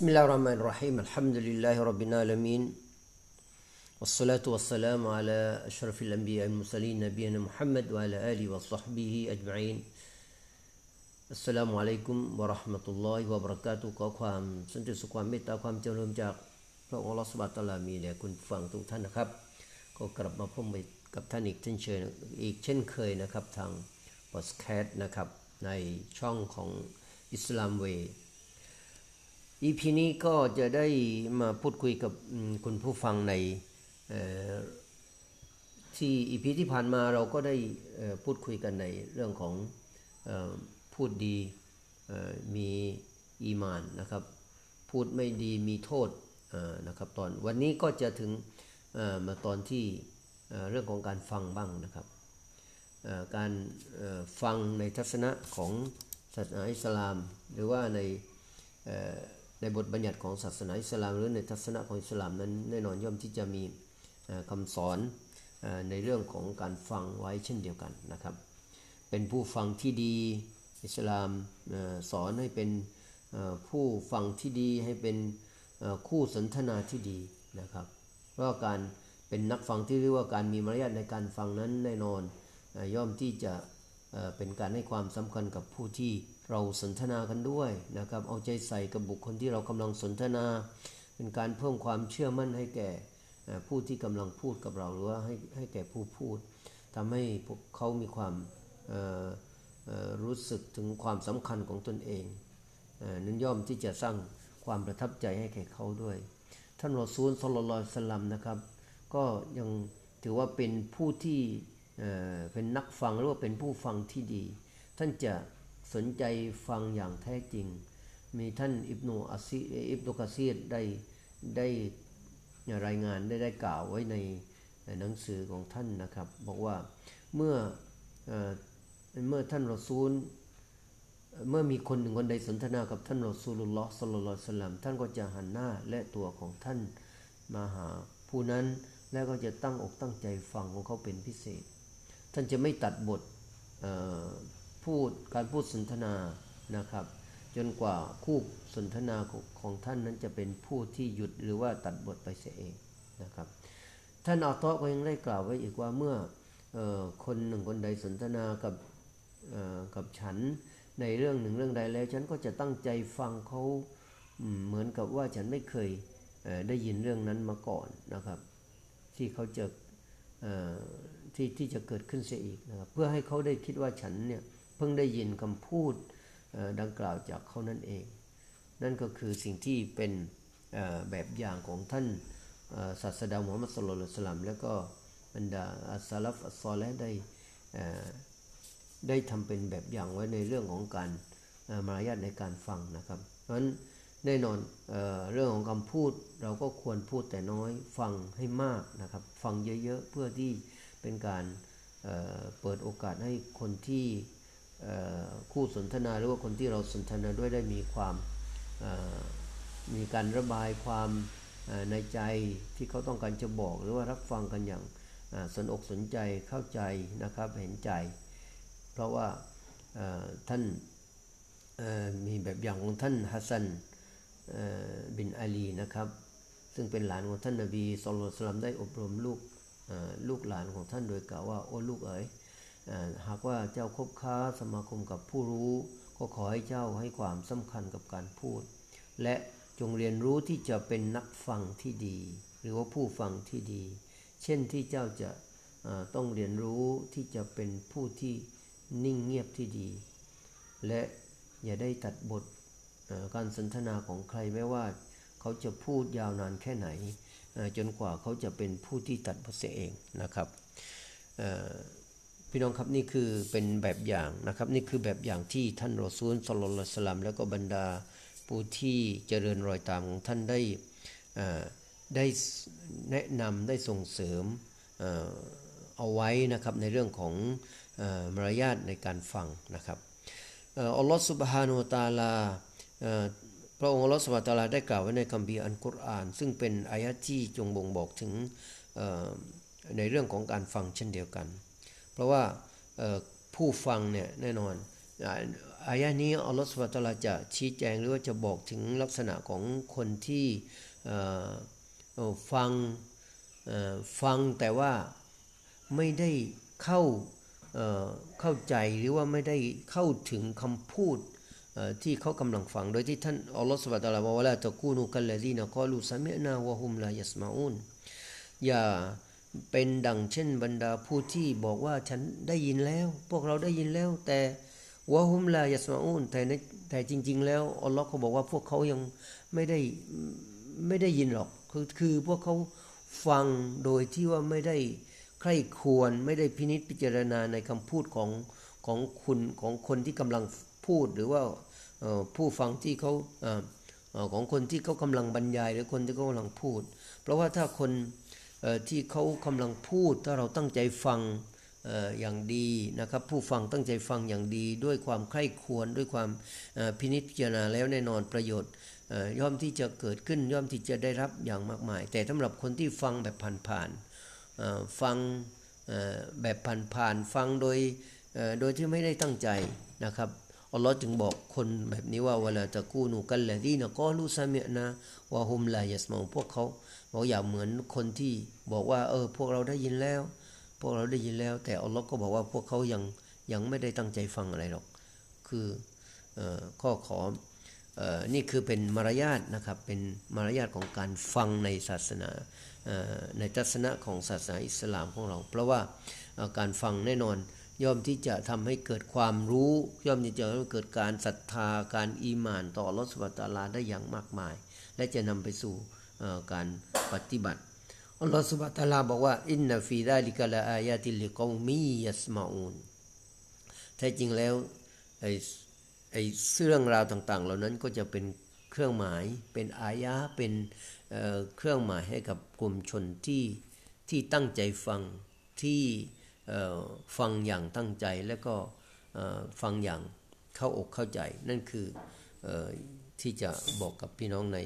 بسم الله الرحمن الرحيم الحمد لله رب العالمين والصلاة والسلام على أشرف الأنبياء المرسلين نبينا محمد وعلى آله وصحبه أجمعين السلام عليكم ورحمة الله وبركاته ขอความสันติสุขความเมตตาความเจริญจากพระองค์อัลลอฮฺสุบฮานะฮูวะตะอาลามีแด่คุณฟังทุกท่านนะครับ ก็กลับมาพบกับท่านอีกเช่นเคยอีกเช่นเคยนะครับทางพอดแคสต์นะครับในช่องของอิสลามเว EP นี้ก็จะได้มาพูดคุยกับคุณผู้ฟังในที่ EP ที่ผ่านมาเราก็ได้พูดคุยกันในเรื่องของพูดดีมีอีมานนะครับ พูดไม่ดีมีโทษนะครับตอนวันนี้ก็จะถึงมาตอนที่เรื่องของการฟังบ้างนะครับ การฟังในทัศนะของศาสนาอิสลาม หรือว่าใน ในบทบัญญัติของศาสนาอิสลามหรือในทัศนะของอิสลามนั้นแน่นอนย่อมที่จะมีคำสอนในเรื่องของการฟังไว้เช่นเดียวกันนะครับ เป็นผู้ฟังที่ดีอิสลามสอนให้เป็นผู้ฟังที่ดีให้เป็นคู่สนทนาที่ดีนะครับ เพราะการเป็นนักฟังที่เรียกว่าการมีมารยาทในการฟังนั้นแน่นอนย่อมที่จะเป็นการให้ความสำคัญกับผู้ที่เราสนทนากันด้วยนะครับ เอาใจใส่กับบุคคลที่เรากำลังสนทนา เป็นการเพิ่มความเชื่อมั่นให้แก่ผู้ที่กำลังพูดกับเราหรือว่าให้ให้แก่ผู้พูดทำให้พวกเขามีความรู้สึกถึงความสำคัญของตนเองนั้นย่อมที่จะสร้างความประทับใจให้แก่เขาด้วย ท่านรอซูลสลลลสลัมนะครับ ก็ยังถือว่าเป็นผู้ที่เป็นนักฟังหรือว่าเป็นผู้ฟังที่ดี ท่านจะ สนใจฟังอย่างแท้จริง มีท่านอิบนุอัซีอิบนุกะซีดได้ได้รายงานได้ได้กล่าวไว้ในหนังสือของท่านนะครับ บอกว่าเมื่อเมื่อท่านรอซูลเมื่อมีคนหนึ่งคนใดสนทนากับท่านรอซูลุลลอฮ์สลลัลอฮุสลัมท่านก็จะหันหน้าและตัวของท่านมาหาผู้นั้นแล้วก็จะตั้งอกตั้งใจฟังของเขาเป็นพิเศษ ท่านจะไม่ตัดบท พูดการพูดสนทนานะครับ จนกว่าคู่สนทนาของท่านนั้นจะเป็นผู้ที่หยุดหรือว่าตัดบทไปเสียเองนะครับ ท่านอัลตอก็ยังได้กล่าวไว้อีกว่าเมื่ออคนหนึ่งคนใดสนทนากับกับฉันในเรื่องหนึ่งเรื่องใดแล้ว ฉันก็จะตั้งใจฟังเขาเหมือนกับว่าฉันไม่เคยได้ยินเรื่องนั้นมาก่อนนะครับ ที่เขาจะที่ที่จะเกิดขึ้นเสียอีกนะครับเพื่อให้เขาได้คิดว่าฉันเนี่ย พิ่งได้ยินคำพูดดังกล่าวจากเขานั่นเอง นั่นก็คือสิ่งที่เป็นแบบอย่างของท่านศาสดามุฮัมมัดสุลลัลสลัมแล้วก็บรรดาอัสลัฟอัสซอและได้ได้ทำเป็นแบบอย่างไว้ในเรื่องของการมารยาทในการฟังนะครับ เพราะฉะนั้นแน่นอนเอเรื่องของคำพูดเราก็ควรพูดแต่น้อยฟังให้มากนะครับ ฟังเยอะๆเพื่อที่เป็นการเเปิดโอกาสให้คนที่ คู่สนทนาหรือว่าคนที่เราสนทนาด้วยได้มีความมีการระบายความในใจที่เขาต้องการจะบอก หรือว่ารับฟังกันอย่างสนอกสนใจเข้าใจนะครับเห็นใจ เพราะว่าท่านมีแบบอย่างของท่านฮัสซันบินอาลีนะครับ ซึ่งเป็นหลานของท่านนบีสุลต่านได้อบรมลูกลูกหลานของท่านโดยกล่าวว่าโอ้ลูกเอ๋ย หากว่าเจ้าคบค้าสมาคมกับผู้รู้ ก็ขอให้เจ้าให้ความสำคัญกับการพูด และจงเรียนรู้ที่จะเป็นนักฟังที่ดี หรือว่าผู้ฟังที่ดี เช่นที่เจ้าจะต้องเรียนรู้ที่จะเป็นผู้ที่นิ่งเงียบที่ดี และอย่าได้ตัดบทการสนทนาของใครไม่ว่า เขาจะพูดยาวนานแค่ไหน จนกว่าเขาจะเป็นผู้ที่ตัดบทเสียเองนะครับ พี่น้องครับนี่คือเป็นแบบอย่างนะครับ นี่คือแบบอย่างที่ท่านรอซูลสลลสลัมแล้วก็บรรดาผู้ที่เจริญรอยตามของท่านได้ได้แนะนำได้ส่งเสริมเอาไว้นะครับในเรื่องของมารยาทในการฟังนะครับอัลลอฮฺสุบฮานุตาลาพระองค์อัลลอฮฺสุบฮานุตาลาได้กล่าวไว้ในคัมภีร์อันกุรอาน ซึ่งเป็นอายะที่จงบ่งบอกถึงในเรื่องของการฟังเช่นเดียวกัน เพราะว่าผู้ฟังเนี่ยแน่นอนอายะนี้อัลลอฮฺสุบตะอาลาจะชี้แจงหรือว่าจะบอกถึงลักษณะของคนที่ฟังฟังแต่ว่าไม่ได้เข้าเข้าใจหรือว่าไม่ได้เข้าถึงคำพูดที่เขากำลังฟัง โดยที่ท่านอัลลอฮฺสุบตะอาลาบอกว่าละตะกูนุกัลลดีนกอลูซามิอนาวะฮุมลายัสมาอูนอย่า เป็นดังเช่นบรรดาผู้ที่บอกว่าฉันได้ยินแล้ว พวกเราได้ยินแล้ว แต่วะฮุมลายัสมาอูนแต่แต่จริง ๆ แล้วอัลลอฮ์เขาบอกว่าพวกเขายังไม่ได้ไม่ได้ยินหรอกคือคือพวกเขาฟังโดยที่ว่าไม่ได้ใคร่ควรไม่ได้พินิจพิจารณาในคำพูดของของคุณของคนที่กำลังพูดหรือว่าผู้ฟังที่เขาอของคนที่เขากำลังบรรยาย หรือคนที่เขากำลังพูด เพราะว่าถ้าคน ที่เขากำลังพูดถ้าเราตั้งใจฟังอย่างดีนะครับผู้ฟังตั้งใจฟังอย่างดี ด้วยความใคร่ควรด้วยความพินิจพิจารณาแล้วแน่นอนประโยชน์ย่อมที่จะเกิดขึ้นย่อมที่จะได้รับอย่างมากมาย แต่สำหรับคนที่ฟังแบบผ่านๆฟังแบบผ่านๆฟังโดยโดยที่ไม่ได้ตั้งใจนะครับ อัลลอฮ์จึงบอกคนแบบนี้ว่าวลาตะกู้นูกัลละดีนะกอลูซาเมินะวะฮุมลายสมาพวกเขาบอกอย่าเหมือนคนที่บอกว่า เออ พวกเราได้ยินแล้ว พวกเราได้ยินแล้ว แต่อัลลอฮ์ก็บอกว่าพวกเขายังยังไม่ได้ตั้งใจฟังอะไรหรอก คืออข้อขอเอ่อนี่คือเป็นมารยาทนะครับ เป็นมารยาทของการฟังในศาสนาอ่อในทัศนะของศาสนาอิสลามของเรา เพราะว่าการฟังแน่นอน ย่อมที่จะทำให้เกิดความรู้ ย่อมที่จะทำให้เกิดการศรัทธาการอีมานต่ออัลลอฮฺสุบฮานะฮูวะตาลาได้อย่างมากมาย และจะนำไปสู่การปฏิบัติอัลลอฮฺสุบะตะลาบอกว่าอินนฟีดาลิกะลาอายาติลิกอมียัสมาอูนแท้จริงแล้วไอ้ไอ้เรื่องราวต่างๆ เหล่านั้นก็จะเป็นเครื่องหมายเป็นอายะเป็นเเครื่องหมายให้กับกลุ่มชนที่ที่ตั้งใจฟังที่ ฟังอย่างตั้งใจแล้วก็ฟังอย่างเข้าอกเข้าใจ นั่นคืออที่จะบอกกับพี่น้องใน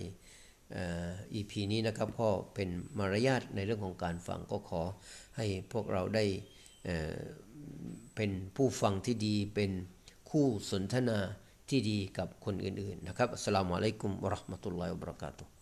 อีพีนี้นะครับก็เป็นมารยาทในเรื่องของการฟังก็ขอให้พวกเราได้เป็นผู้ฟังที่ดีเป็นคู่สนทนาที่ดีกับคนอื่นๆนะครับอัสลามุอะลัยกุมวะราะห์มะตุลลอฮิวะบะเราะกาตุฮ์